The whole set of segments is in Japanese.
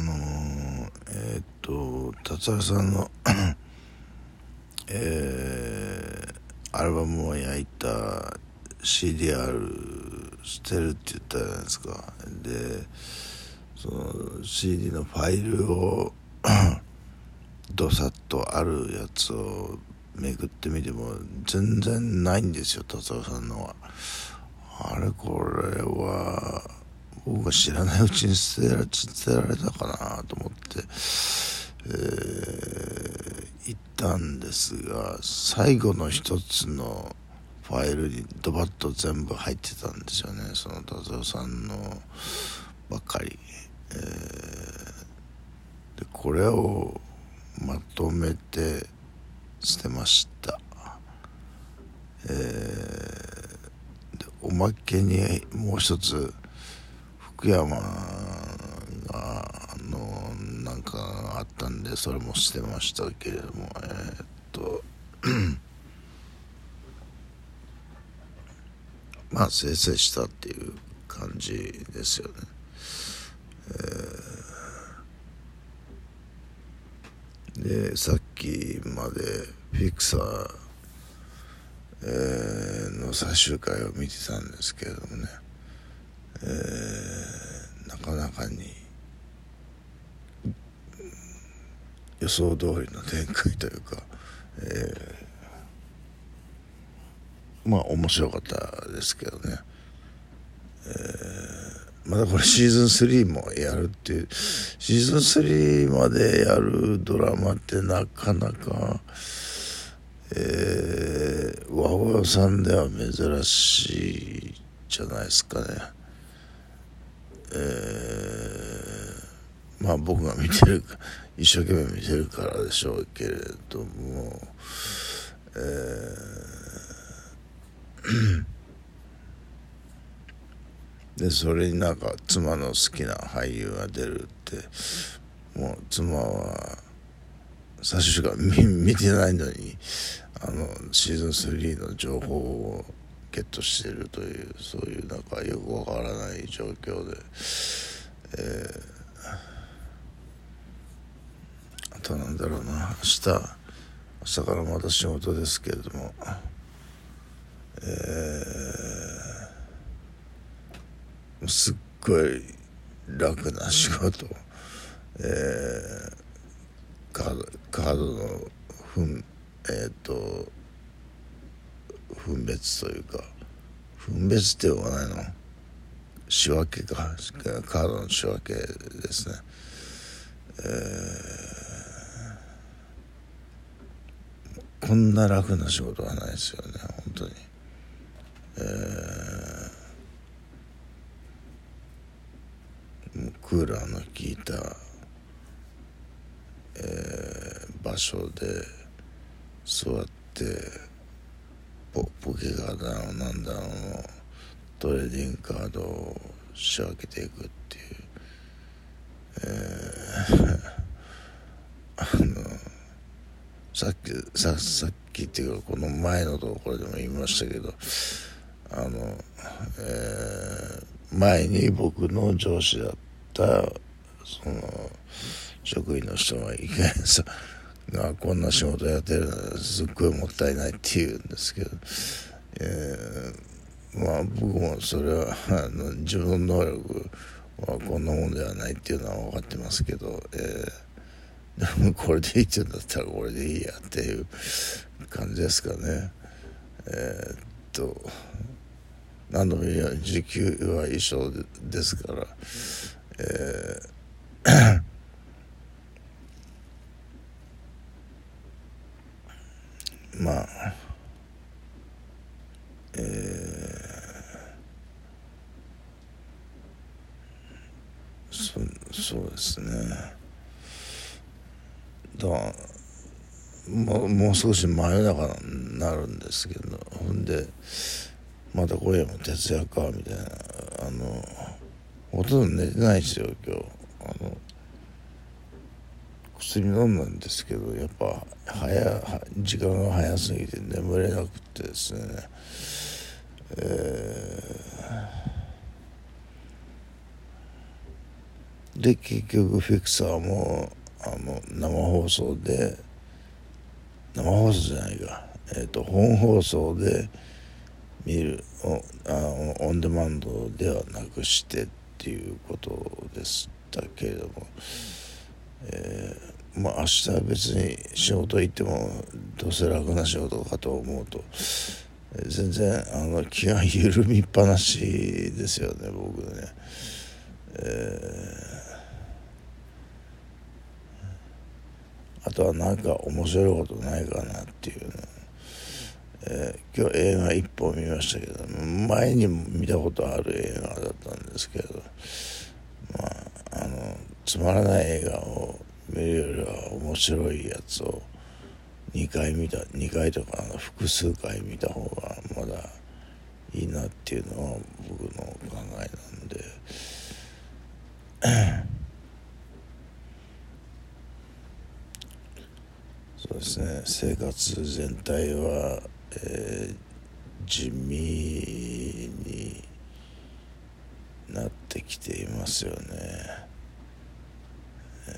の、えー、っと達也さんのえー、アルバムを焼いた CDR 捨てるって言ったじゃないですか。でその CD のファイルをどさっとあるやつをめくってみても全然ないんですよ達夫さんのは。あれこれは僕が知らないうちに捨てら捨てられたかなと思って、えー、行ったんですが最後の一つのファイルにドバッと全部入ってたんですよね。その達夫さんのばっかり、えー、でこれをまとめて捨てました、えー、でおまけにもう一つ福山があのなんかあったんでそれも捨てましたけれどもえー、っと。まあ生成したっていう感じですよね、えー、でさっきまでフィクサー、えー、の最終回を見てたんですけれどもね、なかなかに予想通りの展開というか、えー、まあ面白かったですけどね、えー、まだこれシーズン3もやるっていうシーズン3までやるドラマってなかなかえー、和尾さんでは珍しいじゃないですかね。えー、まあ僕が見てる一生懸命見てるからでしょうけれどもえーでそれになんか妻の好きな俳優が出るってもう妻は最初しか見てないのにあのシーズン3の情報をゲットしてるというそういうなんかよくわからない状況で、えー、あとなんだろうな。明日明日からまた仕事ですけれども。えー、すっごい楽な仕事、えーカードカードの分えっ、ー、と分別というか分別って言わないの？仕分けか。カードの仕分けですね。えー、こんな楽な仕事はないですよね本当に。えー、クーラーの効いたえー、場所で座ってポポケカードのなんだろうトレーディングカードを仕分けていくっていう、えー、あ のさっきささっきっていうかこの前のところでも言いましたけどあの、えー、前に僕の上司だったその職員の人がいけないさがこんな仕事やってるのはすっごいもったいないって言うんですけど、えー、まあ僕もそれはあの自分の能力はこんなもんではないっていうのは分かってますけど、えー、これでいいって言うんだったらこれでいいやっていう感じですかね。えー、っと何度も言うように時給は一緒ですから、えーまあえー、そそうですねだもうもう少し真夜中になるんですけどほんでまた今夜も徹夜かみたいなあのほとんど寝てないですよ今日あの薬飲んだんですけどやっぱ早時間が早すぎて眠れなくてですね、えー、で結局フィクサーもあの生放送で生放送じゃないか、えーと、本放送で見るあオンデマンドではなくしてっていうことでしたけれども、えー、まあ明日は別に仕事行ってもどうせ楽な仕事かと思うと全然あの気が緩みっぱなしですよね僕ね。えーあとは何か面白いことないかなっていうね、えー、今日映画一本見ましたけど前にも見たことある映画だったんですけどまああのつまらない映画を見るよりは面白いやつを2回見た2回とかあの複数回見た方がまだいいなっていうのは僕の考えなんで。そうですね生活全体は、えー、地味になってきていますよね、え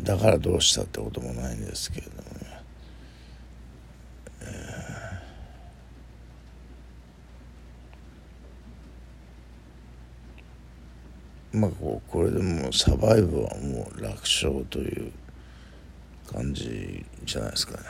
ー、だからどうしたってこともないんですけれどもね。まあこうこれでもサバイブはもう楽勝という感じじゃないですかね。